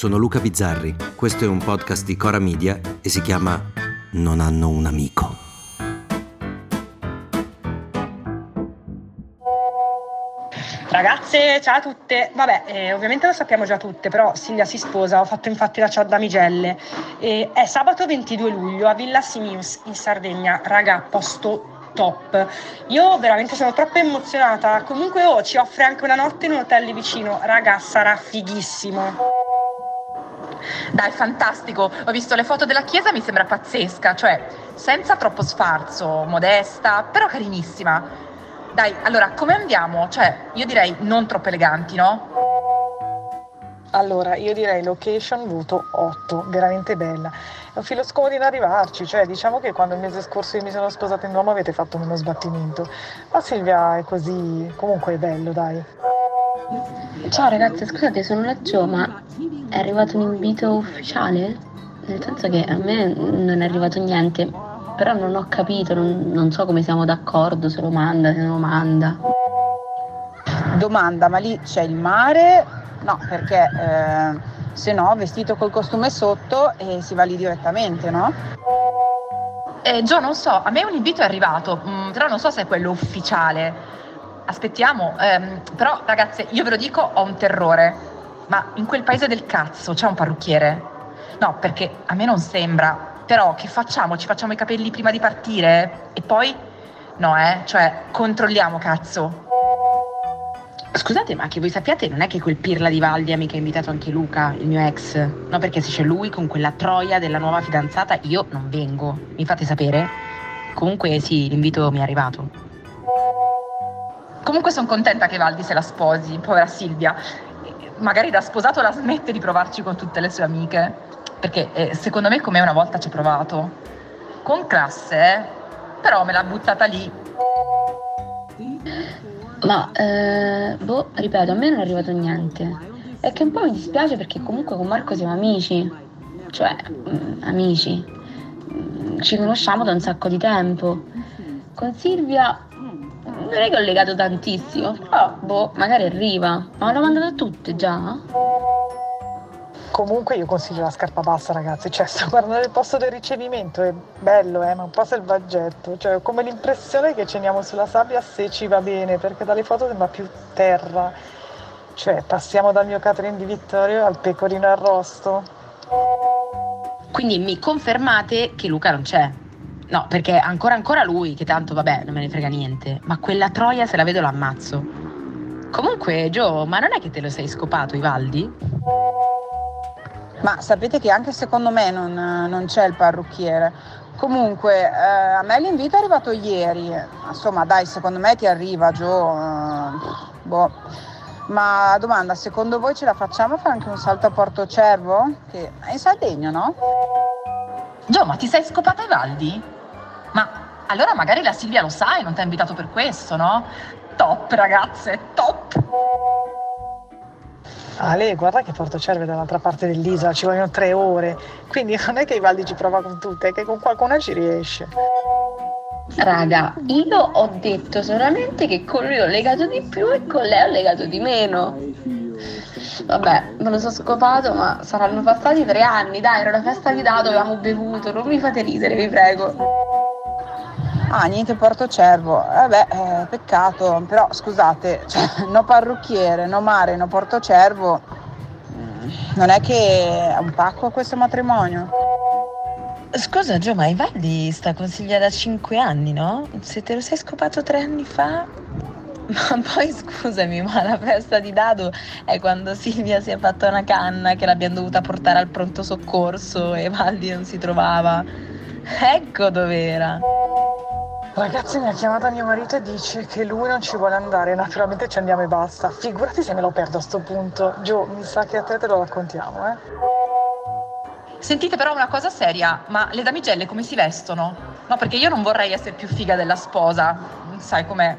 sono Luca Bizzarri, questo è un podcast di Cora Media e si chiama Non hanno un amico. Ragazze, ciao a tutte. Vabbè, eh, ovviamente lo sappiamo già tutte, però Silvia si sposa, ho fatto infatti la chat damigelle. Eh, è sabato 22 luglio a Villa Simius in Sardegna. Raga, posto top. Io veramente sono troppo emozionata. Comunque oh, ci offre anche una notte in un hotel lì vicino. Raga, sarà fighissimo. Dai, fantastico. Ho visto le foto della chiesa, mi sembra pazzesca, cioè senza troppo sfarzo, modesta, però carinissima. Dai, allora, come andiamo? Cioè, io direi non troppo eleganti, no? Allora, io direi location voto 8, veramente bella. È un filo scomodo in arrivarci, cioè diciamo che quando il mese scorso io mi sono sposata in Duomo avete fatto uno sbattimento. Ma Silvia è così, comunque è bello, dai. Ciao ragazze, scusate, sono la Gio, ma è arrivato un invito ufficiale? Nel senso che a me non è arrivato niente, però non ho capito, non, non so come siamo d'accordo, se lo manda, se non lo manda. Domanda, ma lì c'è il mare No, perché eh, se no vestito col costume sotto e si va lì direttamente, no? Eh, Gio, non so, a me un invito è arrivato, mh, mm, però non so se è quello ufficiale. Aspettiamo, ehm, però ragazze, io ve lo dico, ho un terrore. Ma in quel paese del cazzo c'è un parrucchiere? No, perché a me non sembra. Però che facciamo? Ci facciamo i capelli prima di partire? E poi? No, eh? Cioè, controlliamo, cazzo. Scusate, ma che voi sappiate, non è che quel pirla di Valdi ha mica invitato anche Luca, il mio ex? No, perché se c'è lui con quella troia della nuova fidanzata, io non vengo. Mi fate sapere? Comunque sì, l'invito mi è arrivato. Comunque sono contenta che Valdi se la sposi, povera Silvia. Magari da sposato la smette di provarci con tutte le sue amiche. Perché eh, secondo me come una volta ci ha provato. Con classe, eh? Però me l'ha buttata lì ma, eh, boh, ripeto, a me non è arrivato niente. È che un po' mi dispiace perché comunque con Marco siamo amici. Cioè, mh, mm, amici. Mm, ci conosciamo da un sacco di tempo. Con Silvia non è che ho legato tantissimo, però, boh, magari arriva. Ma l'ho mandato a tutte già? Comunque io consiglio la scarpa bassa, ragazzi. Cioè, sto guardando il posto del ricevimento, è bello, eh, ma un po' selvaggetto. Cioè, ho come l'impressione che ceniamo sulla sabbia se ci va bene, perché dalle foto sembra più terra. Cioè, passiamo dal mio Catherine di Vittorio al pecorino arrosto. Quindi mi confermate che Luca non c'è? No, perché ancora ancora lui, che tanto vabbè, non me ne frega niente. Ma quella troia se la vedo l'ammazzo. Comunque, Gio, ma non è che te lo sei scopato, Ivaldi? Ma sapete che anche secondo me non, non c'è il parrucchiere. Comunque, eh, a me l'invito è arrivato ieri. Insomma, dai, secondo me ti arriva, Gio. Eh, boh. Ma domanda, secondo voi ce la facciamo a fare anche un salto a Porto Cervo? Che è in Sardegna, no? Gio, ma ti sei scopata ai Valdi? Ma allora magari la Silvia lo sa e non ti ha invitato per questo, no? Top, ragazze, top! Ale, guarda che Porto Cervo è dall'altra parte dell'isola, ci vogliono tre ore, quindi non è che i Valdi ci prova con tutte, è che con qualcuna ci riesce. Raga, io ho detto solamente che con lui ho legato di più e con lei ho legato di meno. Vabbè, me lo so scopato, ma saranno passati tre anni, dai, era una festa di dato, avevamo bevuto, non mi fate ridere, vi prego. Ah, niente Porto Cervo. Eh beh, eh, peccato, però scusate, cioè, no parrucchiere, no mare, no Porto Cervo. Mm, non è che è un pacco questo matrimonio? Scusa Gio, ma Ivaldi sta con Silvia da cinque anni, no? Se te lo sei scopato tre anni fa... Ma poi scusami, ma la festa di Dado è quando Silvia si è fatta una canna che l'abbiamo dovuta portare al pronto soccorso e Valdi non si trovava. Ecco dov'era. Ragazzi, mi ha chiamata mio marito e dice che lui non ci vuole andare, naturalmente ci andiamo e basta. Figurati se me lo perdo a sto punto. Gio, mi sa che a te te lo raccontiamo, eh. Sentite però una cosa seria, ma le damigelle come si vestono? No, perché io non vorrei essere più figa della sposa, sai com'è.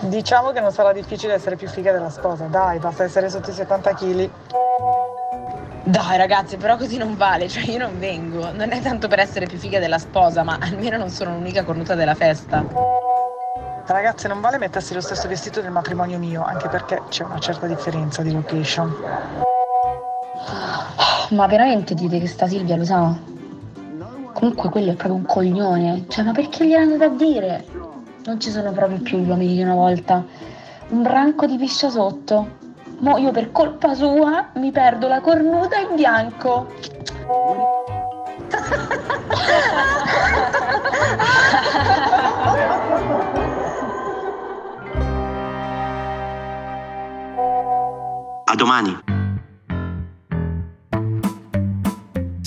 Diciamo che non sarà difficile essere più figa della sposa, dai, basta essere sotto i 70 kg. Dai ragazzi, però così non vale, cioè io non vengo. Non è tanto per essere più figa della sposa, ma almeno non sono l'unica cornuta della festa. Ragazzi, non vale mettersi lo stesso vestito del matrimonio mio, anche perché c'è una certa differenza di location. Ma veramente dite che sta Silvia lo sa? Comunque quello è proprio un coglione. Cioè, ma perché gli hanno da dire? Non ci sono proprio più gli uomini di una volta. Un branco di piscia sotto. Mo io per colpa sua mi perdo la cornuta in bianco. A domani!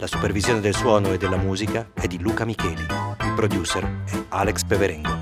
La supervisione del suono e della musica è di Luca Micheli. Il producer è Alex Peverengo.